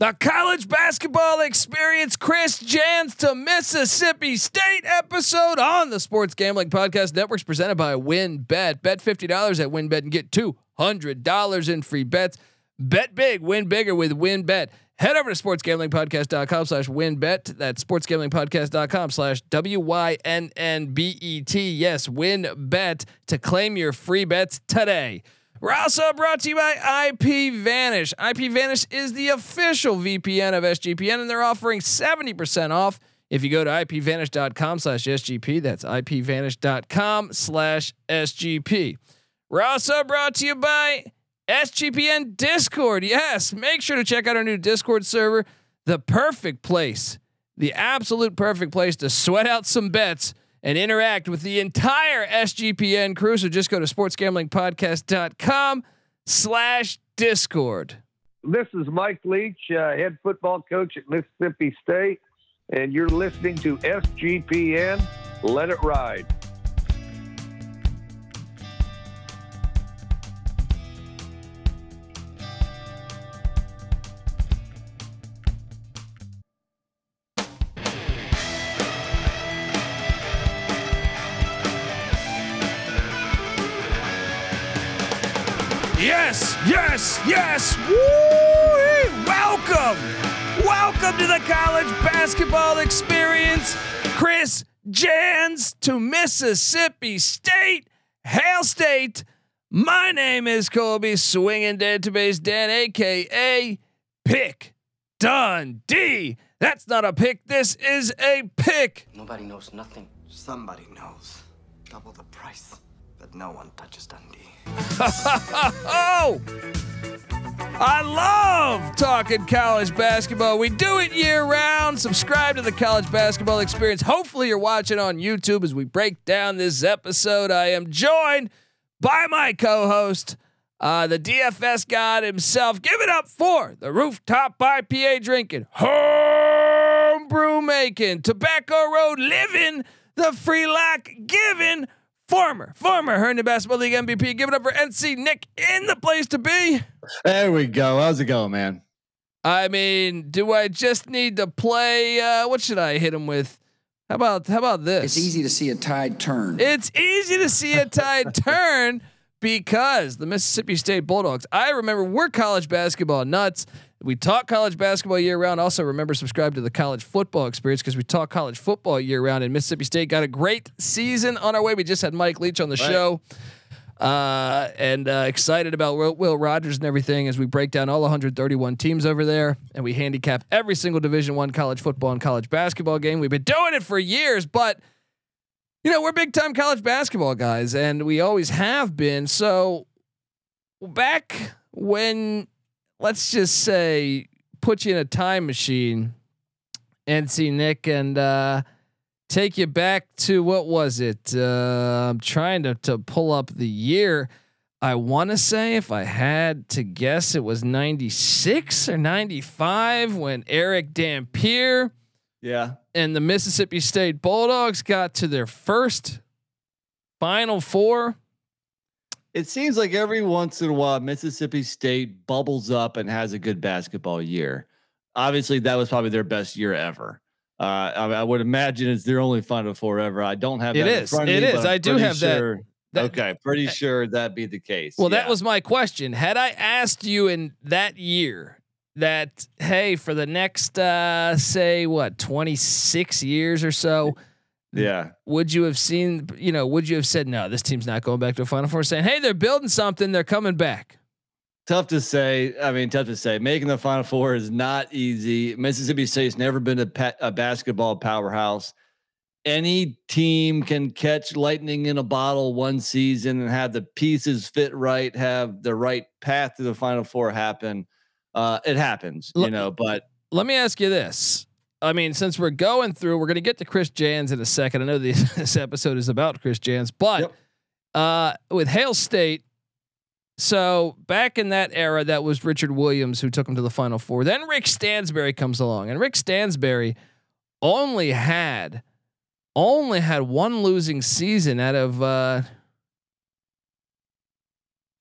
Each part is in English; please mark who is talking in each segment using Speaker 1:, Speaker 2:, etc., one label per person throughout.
Speaker 1: The college basketball experience, Chris Jans to Mississippi State episode on the Sports Gambling Podcast Networks presented by WynnBET. Bet Bet $50 at WynnBET and get $200 in free bets. Bet big, win bigger with WynnBET. Head over to sportsgamblingpodcast.com slash wynnbet. That's sportsgamblingpodcast.com slash W-Y-N-N-B-E-T. Yes, WynnBET to claim your free bets today. We're also brought to you by IP Vanish. IP Vanish is the official VPN of SGPN, and they're offering 70% off if you go to ipvanish.com slash SGP. That's ipvanish.com slash SGP. We're also brought to you by SGPN Discord. Yes, make sure to check out our new Discord server, the perfect place, the absolute perfect place to sweat out some bets and interact with the entire SGPN crew. So just go to sportsgamblingpodcast.com slash discord.
Speaker 2: This is Mike Leach, uh, head football coach at Mississippi State, and you're listening to SGPN. Let it ride.
Speaker 1: Yes, yes, yes. Woo! Welcome. Welcome to the college basketball experience. Chris Jans to Mississippi State. Hail State. My name is Colby Swinging Database Dan, aka Pick Dundee. That's not a pick. This is a pick.
Speaker 3: Nobody knows nothing.
Speaker 4: Somebody knows. Double the price, but no one touches Dundee.
Speaker 1: Oh, I love talking college basketball. We do it year round. Subscribe to the college basketball experience. Hopefully, you're watching on YouTube as we break down this episode. I am joined by my co host, uh, the DFS god himself. Give it up for the rooftop IPA drinking, homebrew making, tobacco road living, the free lack giving former, former Herndon Basketball League MVP. Give it up for NC Nick in the place to be.
Speaker 5: There we go. How's it going, man?
Speaker 1: I mean, do I just need to play? Uh, what should I hit him with? How about how about this?
Speaker 6: It's easy to see a tide turn.
Speaker 1: It's easy to see a tide turn because the Mississippi State Bulldogs. I remember we're college basketball nuts. We talk college basketball year round. Also, remember subscribe to the college football experience because we talk college football year round. And Mississippi State got a great season on our way. We just had Mike Leach on the right. show, uh, and uh, excited about Will, Will Rogers and everything as we break down all 131 teams over there, and we handicap every single Division One college football and college basketball game. We've been doing it for years, but you know we're big time college basketball guys, and we always have been. So back when let's just say put you in a time machine and see Nick and uh, take you back to what was it? Uh, I'm trying to to pull up the year. I want to say if I had to guess, it was 96 or 95 when Eric Dampier,
Speaker 5: yeah,
Speaker 1: and the Mississippi State Bulldogs got to their first Final Four
Speaker 5: it seems like every once in a while Mississippi State bubbles up and has a good basketball year. Obviously, that was probably their best year ever. Uh, I, I, would imagine it's their only Final Four ever. I don't have
Speaker 1: it
Speaker 5: that
Speaker 1: is. it me, is. I do have
Speaker 5: sure,
Speaker 1: that,
Speaker 5: that. Okay, pretty sure that'd be the case.
Speaker 1: Well, yeah. that was my question. Had I asked you in that year that, hey, for the next, uh, say, what, 26 years or so,
Speaker 5: yeah.
Speaker 1: Would you have seen, you know, would you have said, no, this team's not going back to a Final Four, saying, hey, they're building something, they're coming back?
Speaker 5: Tough to say. I mean, tough to say. Making the Final Four is not easy. Mississippi State's never been a, pa- a basketball powerhouse. Any team can catch lightning in a bottle one season and have the pieces fit right, have the right path to the Final Four happen. Uh, it happens, you know. But
Speaker 1: let me ask you this: I mean, since we're going through, we're going to get to Chris Jans in a second. I know this, this episode is about Chris Jans, but yep. uh, with Hail State, so back in that era, that was Richard Williams who took him to the Final Four. Then Rick Stansbury comes along, and Rick Stansbury only had only had one losing season out of uh,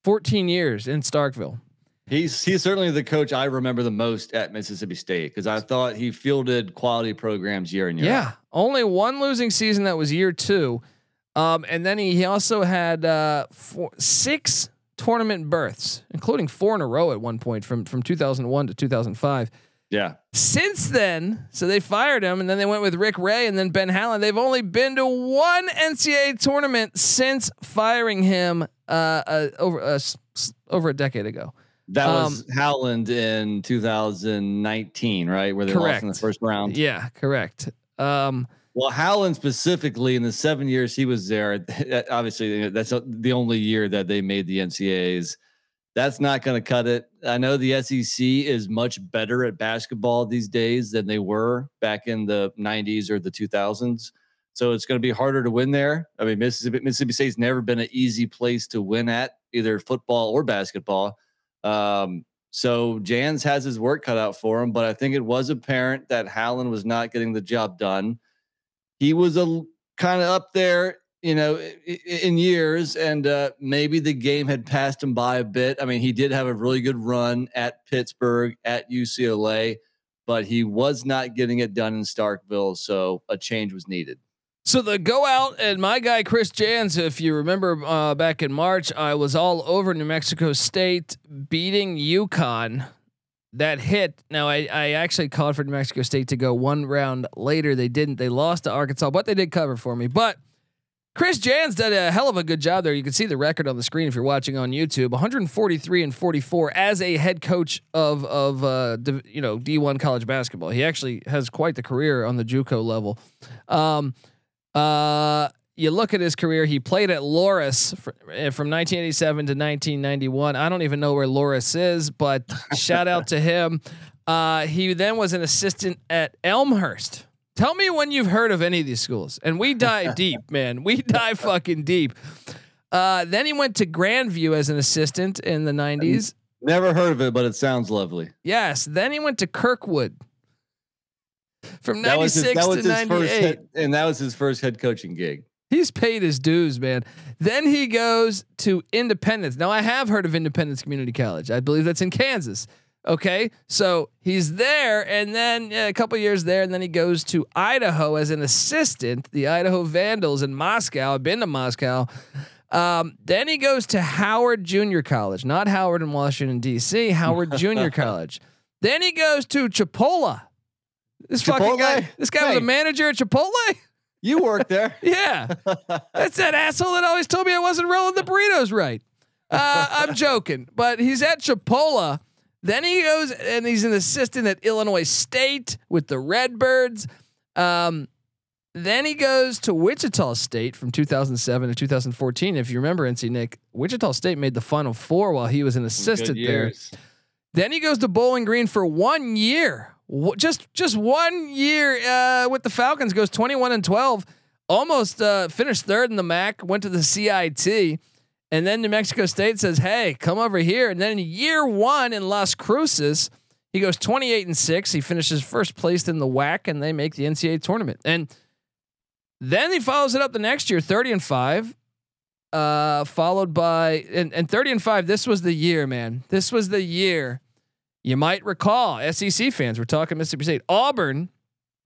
Speaker 1: 14 years in Starkville.
Speaker 5: He's he's certainly the coach I remember the most at Mississippi State because I thought he fielded quality programs year in year.
Speaker 1: Yeah,
Speaker 5: out.
Speaker 1: only one losing season that was year two, um, and then he, he also had uh, four, six tournament berths, including four in a row at one point from from 2001 to 2005.
Speaker 5: yeah.
Speaker 1: Since then, so they fired him, and then they went with Rick Ray and then Ben Howland. They've only been to one NCAA tournament since firing him uh, uh, over uh, over a decade ago.
Speaker 5: That was
Speaker 1: Um,
Speaker 5: Howland in 2019, right? Where they lost in the first round.
Speaker 1: Yeah, correct. Um,
Speaker 5: Well, Howland specifically in the seven years he was there, obviously that's the only year that they made the NCAAs. That's not going to cut it. I know the SEC is much better at basketball these days than they were back in the 90s or the 2000s. So it's going to be harder to win there. I mean, Mississippi, Mississippi State's never been an easy place to win at, either football or basketball. Um, so Jans has his work cut out for him, but I think it was apparent that Howland was not getting the job done he was a kind of up there, you know, in years, and uh, maybe the game had passed him by a bit. I mean, he did have a really good run at Pittsburgh, at UCLA, but he was not getting it done in Starkville, so a change was needed.
Speaker 1: So the go out and my guy Chris Jans, if you remember uh, back in March, I was all over New Mexico State beating UConn. That hit. Now I, I actually called for New Mexico State to go one round later. They didn't. They lost to Arkansas, but they did cover for me. But Chris Jans did a hell of a good job there. You can see the record on the screen if you're watching on YouTube. 143 and 44 as a head coach of of uh, you know D1 college basketball. He actually has quite the career on the JUCO level. Um, uh, you look at his career. He played at Loras eh, from 1987 to 1991. I don't even know where Loras is, but shout out to him. Uh, he then was an assistant at Elmhurst. Tell me when you've heard of any of these schools. And we dive deep, man. We dive fucking deep. Uh, then he went to Grandview as an assistant in the 90s.
Speaker 5: Never heard of it, but it sounds lovely.
Speaker 1: Yes. Then he went to Kirkwood from
Speaker 5: That was his,
Speaker 1: 96
Speaker 5: that was
Speaker 1: to
Speaker 5: his
Speaker 1: 98.
Speaker 5: first, head, and that was his first head coaching gig.
Speaker 1: He's paid his dues, man. Then he goes to Independence. Now I have heard of Independence Community College. I believe that's in Kansas. Okay, so he's there, and then yeah, a couple years there, and then he goes to Idaho as an assistant. The Idaho Vandals in Moscow. I've been to Moscow. Um, then he goes to Howard Junior College, not Howard in Washington D.C. Howard Junior College. Then he goes to Chipola. This fucking guy. This guy was a manager at Chipotle.
Speaker 5: You worked there.
Speaker 1: Yeah. That's that asshole that always told me I wasn't rolling the burritos right. Uh, I'm joking, but he's at Chipotle. Then he goes and he's an assistant at Illinois State with the Redbirds. Um, then he goes to Wichita State from 2007 to 2014. If you remember, NC Nick, Wichita State made the Final Four while he was an assistant there. Then he goes to Bowling Green for one year. Just just one year uh, with the Falcons. Goes 21 and 12. Almost uh, finished third in the MAC. Went to the CIT. And then New Mexico State says, "Hey, come over here." And then year one in Las Cruces, he goes 28 and six. He finishes first place in the WAC, and they make the NCAA tournament. And then he follows it up the next year, 30 and five. Uh, followed by and, and 30 and 5 this was the year man this was the year you might recall sec fans we're talking mississippi state. Auburn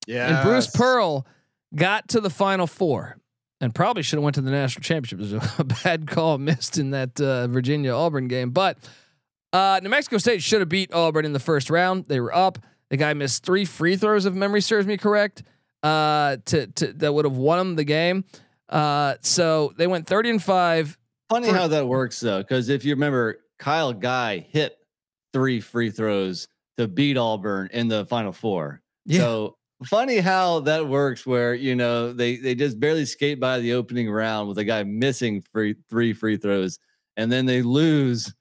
Speaker 5: Yeah.
Speaker 1: and bruce pearl got to the final four and probably should have went to the national championship. It was a, bad call missed in that uh, virginia auburn game but uh, new mexico state should have beat auburn in the first round. They were up. The guy missed three free throws if memory serves me correct uh, to, to that would have won them the game. Uh, so they went 30 and 5
Speaker 5: Funny
Speaker 1: for-
Speaker 5: how that works though, because if you remember, Kyle Guy hit three free throws to beat Auburn in the Final Four.
Speaker 1: Yeah.
Speaker 5: So funny how that works, where you know they they just barely skate by the opening round with a guy missing free three free throws, and then they lose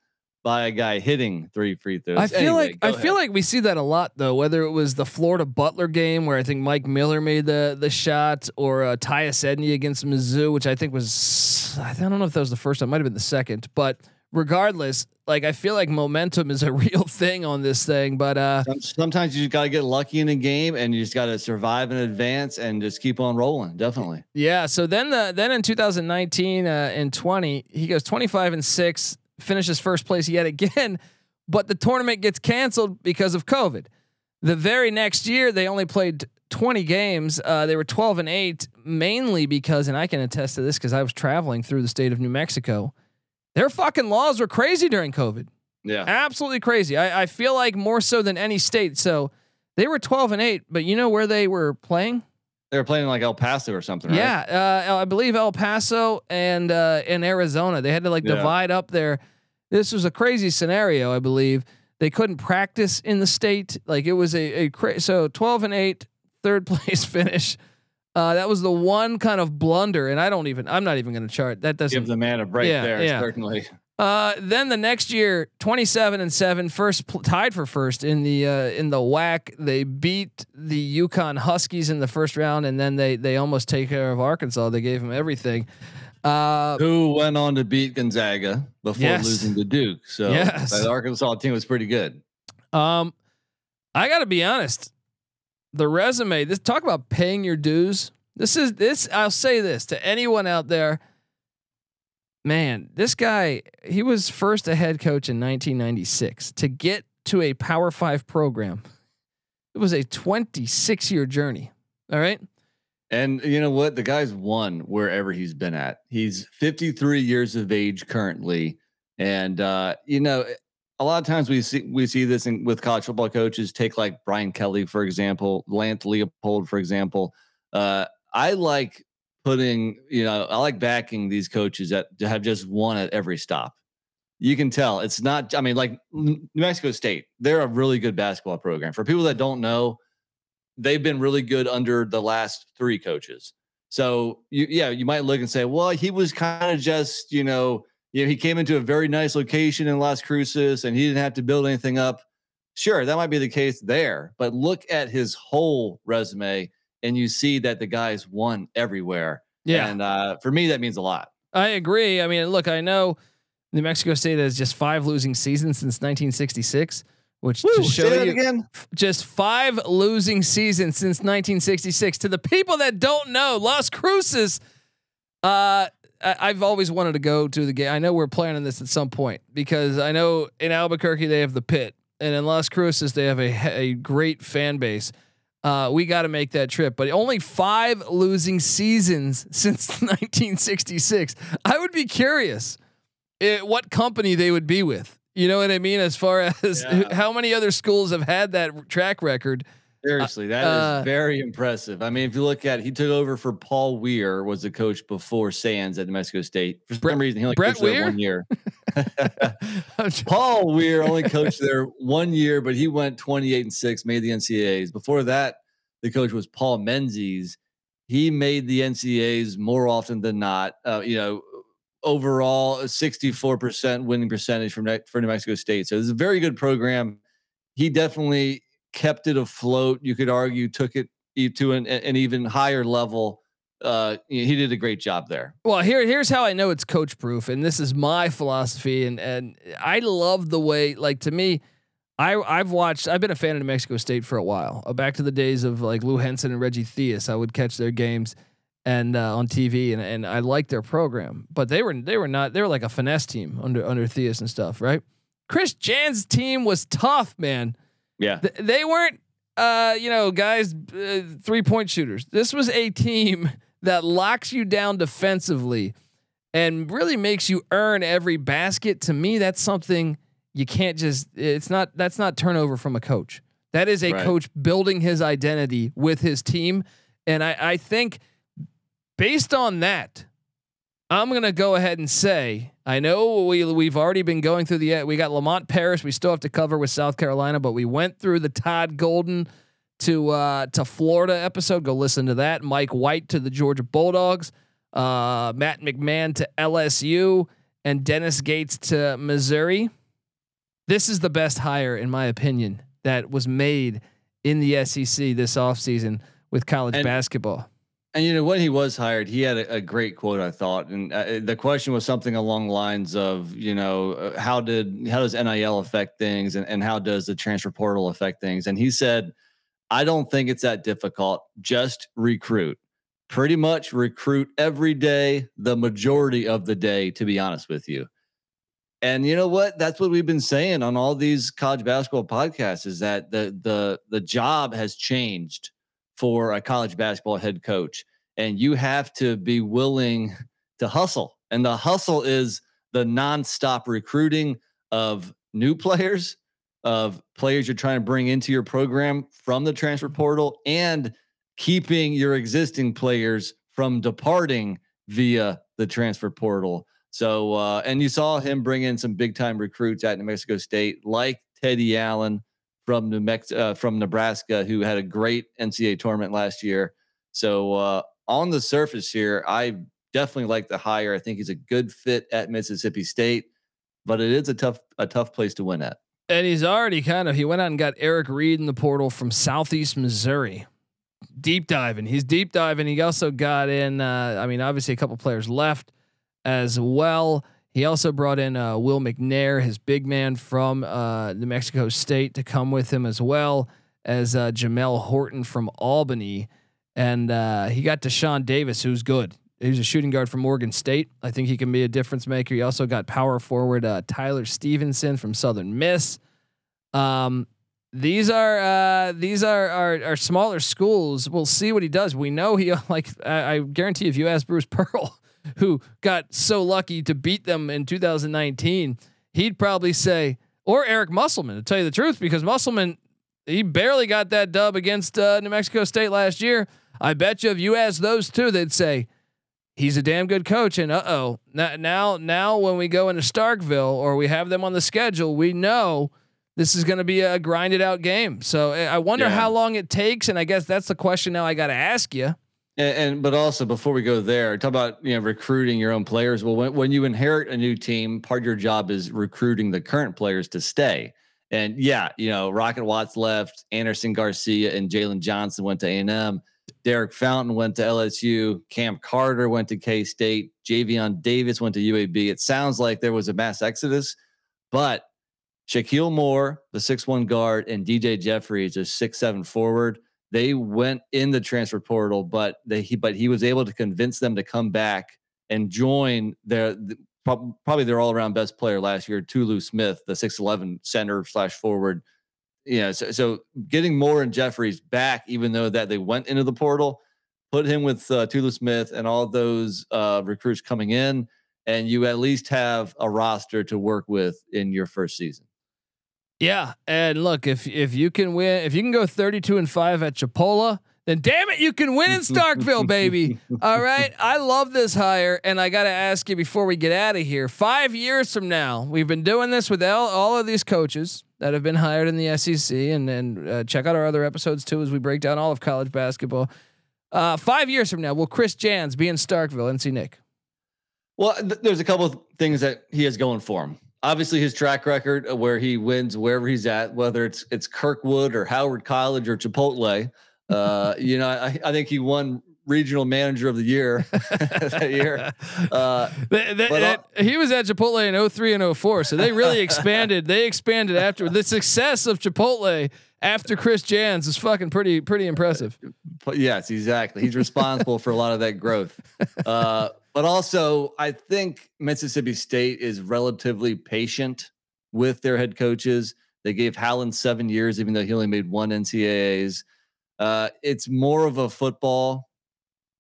Speaker 5: by a guy hitting three free throws.
Speaker 1: I feel
Speaker 5: Anyway,
Speaker 1: like I
Speaker 5: go
Speaker 1: feel like we see that a lot though. Whether it was the Florida Butler game where I think Mike Miller made the the shot, or uh, Tyus Edney against Mizzou, which I think was I don't know if that was the first time, might have been the second. But regardless, like I feel like momentum is a real thing on this thing. But uh,
Speaker 5: sometimes you just got to get lucky in a game, and you just got to survive in advance and just keep on rolling. Definitely.
Speaker 1: yeah. So then the then in 2019 uh, and 20, he goes 25 and six, finishes first place yet again but the tournament gets canceled because of COVID. The very next year, they only played 20 games. Uh, they were 12 and 8, mainly because, and I can attest to this because I was traveling through the state of New Mexico. Their fucking laws were crazy during COVID.
Speaker 5: Yeah.
Speaker 1: Absolutely crazy. I, I feel like more so than any state. So they were 12 and 8, but you know where they were playing?
Speaker 5: They were playing like El Paso or something, right?
Speaker 1: Yeah, uh, I believe El Paso and uh, in Arizona. They had to like
Speaker 5: Yeah.
Speaker 1: divide up there. This was a crazy scenario, I believe. They couldn't practice in the state. Like it was a, a cra- so twelve and eight, third place finish. Uh, that was the one kind of blunder, and I don't even. I'm not even going to chart. That doesn't.
Speaker 5: Give the man a break
Speaker 1: Yeah,
Speaker 5: there,
Speaker 1: yeah.
Speaker 5: certainly.
Speaker 1: Uh, then the next year, 27 and seven, first pl- tied for first in the uh, in the WAC. They beat the UConn Huskies in the first round, and then they they almost take care of Arkansas. They gave them everything. Uh,
Speaker 5: Who went on to beat Gonzaga before
Speaker 1: Yes.
Speaker 5: losing to Duke? So
Speaker 1: Yes.
Speaker 5: that Arkansas team was pretty good.
Speaker 1: um, I got to be honest. The resume. This talk about paying your dues. This is this. I'll say this to anyone out there. Man, this guy. He was first a head coach in 1996 to get to a Power Five program. It was a 26 year journey. All right.
Speaker 5: And you know what? The guy's won wherever he's been at. He's 53 years of age currently, and uh, you know, a lot of times we see we see this in, with college football coaches. Take like Brian Kelly for example, Lance Leipold for example. Uh, I like putting, you know, I like backing these coaches that have just won at every stop. You can tell it's not. I mean, like New Mexico State, they're a really good basketball program. For people that don't know, they've been really good under the last three coaches. So you, yeah, you might look and say, well, he was kind of just, you know, you know, he came into a very nice location in Las Cruces and he didn't have to build anything up. Sure, that might be the case there, but look at his whole resume and you see that the guy's won everywhere. Yeah. And uh, for me, that means a lot.
Speaker 1: I agree. I mean, look, I know New Mexico State has just five losing seasons since 1966, which
Speaker 5: Woo,
Speaker 1: to show you
Speaker 5: again.
Speaker 1: just five losing seasons since 1966. To the people that don't know, Las Cruces, uh, I- I've always wanted to go to the game. I know we're planning this at some point because I know in Albuquerque they have the pit, and in Las Cruces they have a, a great fan base. Uh, we got to make that trip, but only five losing seasons since 1966. I would be curious eh, what company they would be with. You know what I mean? As far as
Speaker 5: Yeah.
Speaker 1: how many other schools have had that track record.
Speaker 5: Seriously, that is
Speaker 1: uh,
Speaker 5: very impressive. I mean, if you look at, it, he took over for Paul Weir, was the coach before Sands at New Mexico State. For
Speaker 1: Brett-
Speaker 5: some reason, he only
Speaker 1: Brett
Speaker 5: coached there one year. Paul Weir only coached there one year, but he went 28 and six, made the NCAAs. Before that, the coach was Paul Menzies. He made the NCAAs more often than not. Uh, you know, overall, 64% winning percentage from for New Mexico State. So it's a very good program. He definitely kept it afloat. You could argue took it to an, an even higher level. Uh, he did a great job there.
Speaker 1: Well, here here's how I know it's coach proof, and this is my philosophy, and and I love the way like to me. I I've watched. I've been a fan of New Mexico State for a while. Uh, back to the days of like Lou Henson and Reggie Theus. I would catch their games and uh, on TV, and and I liked their program. But they were they were not. They were like a finesse team under under Theus and stuff, right? Chris Jan's team was tough, man.
Speaker 5: Yeah.
Speaker 1: Th- they weren't, uh, you know, guys, uh, three point shooters. This was a team that locks you down defensively and really makes you earn every basket. To me, that's something you can't just. It's not. That's not turnover from a coach. That is a
Speaker 5: Right.
Speaker 1: coach building his identity with his team, and I, I think based on that, I'm gonna go ahead and say I know we we've already been going through the we got Lamont Paris we still have to cover with South Carolina, but we went through the Todd Golden to uh, to Florida episode. Go listen to that. Mike White to the Georgia Bulldogs, uh, Matt McMahon to LSU, and Dennis Gates to Missouri. This is the best hire, in my opinion, that was made in the SEC this offseason with college
Speaker 5: And-
Speaker 1: basketball.
Speaker 5: And you know when he was hired, he had a, a great quote. I thought, and uh, the question was something along the lines of, you know, uh, how did how does NIL affect things, and, and how does the transfer portal affect things? And he said, I don't think it's that difficult. Just recruit. Pretty much recruit every day, the majority of the day. To be honest with you, And you know what? That's what we've been saying on all these college basketball podcasts is that the the the job has changed for a college basketball head coach. And you have to be willing to hustle. And the hustle is the nonstop recruiting of new players, of players you're trying to bring into your program from the transfer portal, and keeping your existing players from departing via the transfer portal. So, uh, and you saw him bring in some big time recruits at New Mexico State, like Teddy Allen from New Mex- uh, from Nebraska, who had a great NCAA tournament last year. So, uh, on the surface here, I definitely like the hire. I think he's a good fit at Mississippi State, but it is a tough a tough place to win at.
Speaker 1: And he's already kind of he went out and got Eric Reed in the portal from Southeast Missouri. Deep diving. He's deep diving. He also got in uh, I mean obviously a couple players left as well. He also brought in uh, Will McNair, his big man from uh, New Mexico State, to come with him as well as uh, Jamel Horton from Albany, and uh, he got Deshaun Davis, who's good. He's a shooting guard from Morgan State. I think he can be a difference maker. He also got power forward uh, Tyler Stevenson from Southern Miss. Um, these are uh, these are, are, are smaller schools. We'll see what he does. We know he like I, I guarantee if you ask Bruce Pearl who got so lucky to beat them in 2019, he'd probably say, or Eric Musselman, to tell you the truth, because Musselman, he barely got that dub against uh, New Mexico State last year. I bet you if you ask those two, they'd say, he's a damn good coach. And uh oh, now, now when we go into Starkville or we have them on the schedule, we know this is going to be a grinded out game. So eh, I wonder yeah. how long it takes. And I guess that's the question now I got to ask you.
Speaker 5: And, and, but also before we go there, talk about you know recruiting your own players. Well, when when you inherit a new team, part of your job is recruiting the current players to stay. And yeah, you know, Rocket Watts left, Anderson Garcia and Jalen Johnson went to A and M. Derek Fountain went to LSU. Cam Carter went to K State. Javion Davis went to UAB. It sounds like there was a mass exodus, but Shakeel Moore, the six one guard, and DJ Jeffries, a six seven forward they went in the transfer portal, but they he but he was able to convince them to come back and join their the, probably their all around best player last year, Tolu Smith, the six eleven center slash forward. Yeah, so, so getting Moore and Jeffries back, even though that they went into the portal, put him with uh, Tolu Smith and all those uh, recruits coming in, and you at least have a roster to work with in your first season.
Speaker 1: Yeah, and look, if if you can win, if you can go 32 and 5 at Chipola, then damn it, you can win in Starkville, baby. All right. I love this hire. And I got to ask you before we get out of here five years from now, we've been doing this with all, all of these coaches that have been hired in the SEC. And, and uh, check out our other episodes too as we break down all of college basketball. Uh, five years from now, will Chris Jans be in Starkville, NC Nick?
Speaker 5: Well, th- there's a couple of things that he has going for him obviously his track record where he wins wherever he's at, whether it's it's Kirkwood or Howard College or Chipotle. Uh, you know, I, I think he won regional manager of the year that year. Uh,
Speaker 1: he was at Chipotle in 03 and 04. So they really expanded. they expanded after the success of Chipotle after Chris Jans is fucking pretty, pretty impressive.
Speaker 5: Yes, exactly. He's responsible for a lot of that growth. Uh, but also, I think Mississippi State is relatively patient with their head coaches. They gave Howland seven years, even though he only made one NCAAs. Uh, it's more of a football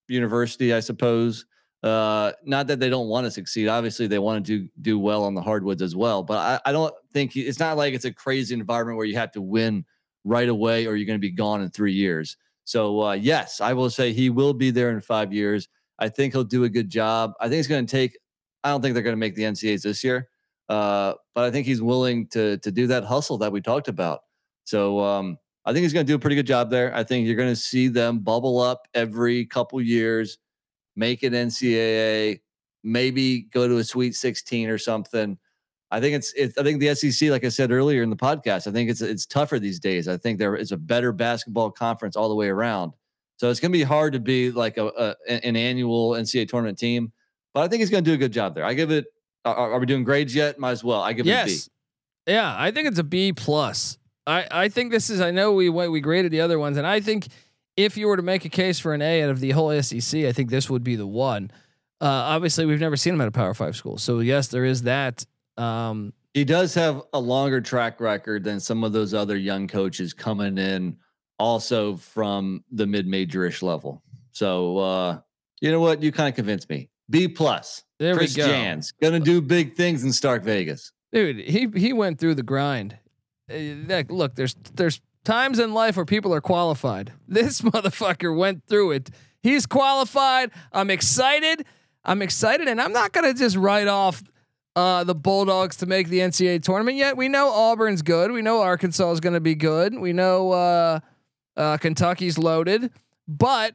Speaker 5: university, I suppose. Uh, not that they don't want to succeed. Obviously, they want to do do well on the hardwoods as well. But I, I don't think he, it's not like it's a crazy environment where you have to win right away or you're going to be gone in three years. So uh, yes, I will say he will be there in five years. I think he'll do a good job. I think it's going to take. I don't think they're going to make the NCAAs this year, uh, but I think he's willing to to do that hustle that we talked about. So um, I think he's going to do a pretty good job there. I think you're going to see them bubble up every couple years, make it NCAA, maybe go to a Sweet 16 or something. I think it's, it's I think the SEC, like I said earlier in the podcast, I think it's it's tougher these days. I think there is a better basketball conference all the way around. So it's going to be hard to be like a, a, an annual NCAA tournament team, but I think he's going to do a good job there. I give it. Are, are we doing grades yet? Might as well. I give yes. it
Speaker 1: a B. Yeah, I think it's a B plus. I I think this is. I know we went we graded the other ones, and I think if you were to make a case for an A out of the whole SEC, I think this would be the one. Uh, obviously, we've never seen him at a Power Five school, so yes, there is that. Um,
Speaker 5: he does have a longer track record than some of those other young coaches coming in also from the mid-majorish level. So uh, you know what? You kind of convinced me. B plus.
Speaker 1: there
Speaker 5: Chris
Speaker 1: we go.
Speaker 5: Jans gonna do big things in Stark Vegas.
Speaker 1: dude he he went through the grind Uh, look there's there's times in life where people are qualified this motherfucker went through it he's qualified i'm excited i'm excited and i'm not gonna just write off uh, the bulldogs to make the ncaa tournament yet we know auburn's good we know arkansas is gonna be good we know uh, uh, kentucky's loaded but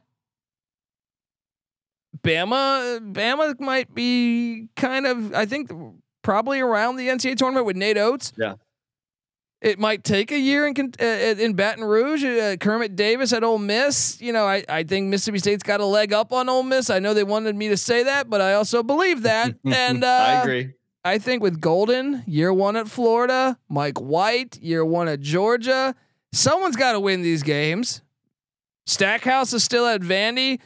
Speaker 1: Bama, Bama might be kind of, I think, probably around the NCAA tournament with Nate Oats.
Speaker 5: Yeah.
Speaker 1: It might take a year in uh, in Baton Rouge. Uh, Kermit Davis at Ole Miss. You know, I, I think Mississippi State's got a leg up on Ole Miss. I know they wanted me to say that, but I also believe that. and uh,
Speaker 5: I agree.
Speaker 1: I think with Golden, year one at Florida, Mike White, year one at Georgia, someone's got to win these games. Stackhouse is still at Vandy.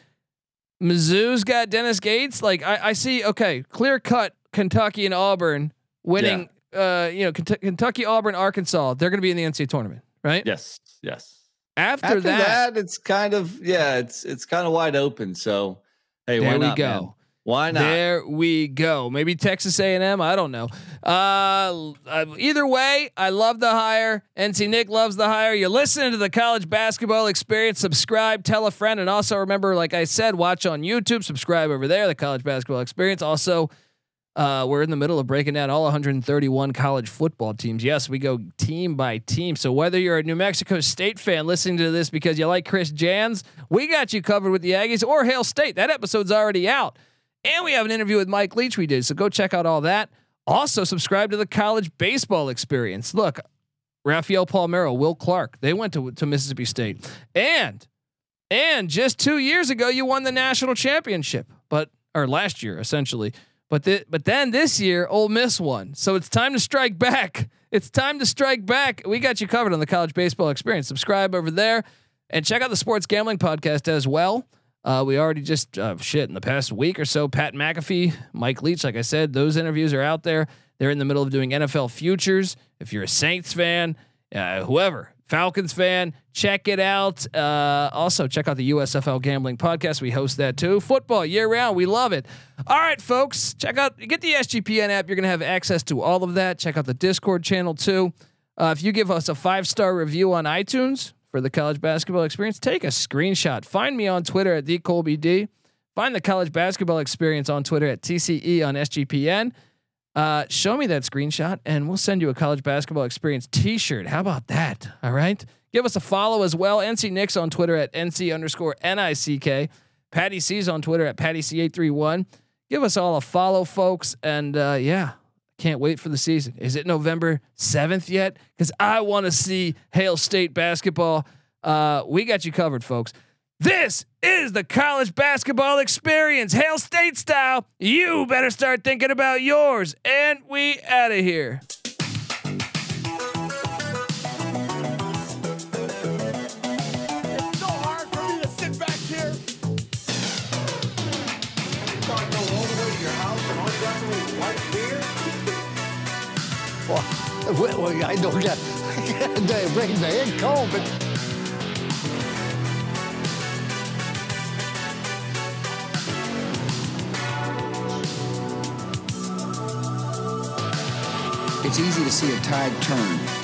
Speaker 1: Mizzou's got Dennis Gates. Like I, I see, okay, clear cut Kentucky and Auburn winning. Uh, you know, Kent- Kentucky, Auburn, Arkansas. They're going to be in the NCAA tournament, right?
Speaker 5: Yes, yes.
Speaker 1: After,
Speaker 5: After
Speaker 1: that,
Speaker 5: that, it's kind of yeah, it's it's kind of wide open. So hey,
Speaker 1: there
Speaker 5: why
Speaker 1: we
Speaker 5: not?
Speaker 1: go.
Speaker 5: man? Why not?
Speaker 1: There we go. Maybe Texas A&M. I don't know. Uh, uh, either way, I love the hire. NC Nick loves the hire. You're listening to the college basketball experience. Subscribe, tell a friend, and also remember, like I said, watch on YouTube. Subscribe over there. The college basketball experience. Also, uh, we're in the middle of breaking down all 131 college football teams. Yes, we go team by team. So whether you're a New Mexico State fan listening to this because you like Chris Jans, we got you covered with the Aggies or Hail State. That episode's already out. And we have an interview with Mike Leach we did. So go check out all that. Also, subscribe to the college baseball experience. Look, Rafael Palmeiro, Will Clark, they went to, to Mississippi State. And and just two years ago, you won the national championship, but or last year essentially. But the, but then this year, Ole Miss won. So it's time to strike back. It's time to strike back. We got you covered on the college baseball experience. Subscribe over there and check out the sports gambling podcast as well. Uh, we already just uh, shit in the past week or so. Pat McAfee, Mike Leach, like I said, those interviews are out there. They're in the middle of doing NFL futures. If you're a Saints fan, uh, whoever, Falcons fan, check it out. Uh, also, check out the USFL Gambling Podcast. We host that too. Football year round. We love it. All right, folks, check out, get the SGPN app. You're going to have access to all of that. Check out the Discord channel too. Uh, if you give us a five star review on iTunes for the college basketball experience, take a screenshot. Find me on Twitter at DColbyD. Find the college basketball experience on Twitter at TCE on SGPN. Uh, show me that screenshot and we'll send you a college basketball experience t-shirt. How about that? All right. Give us a follow as well. NC Nick's on Twitter at NC underscore N-I-C-K. Patty C's on Twitter at Patty C831. Give us all a follow, folks. And uh, yeah, can't wait for the season. Is it November 7th yet? Because I want to see Hail State basketball. Uh, we got you covered, folks. This is the college basketball experience, Hail State style. You better start thinking about yours. And we out of here.
Speaker 3: Well, I don't get. They the head
Speaker 6: It's easy to see a tide turn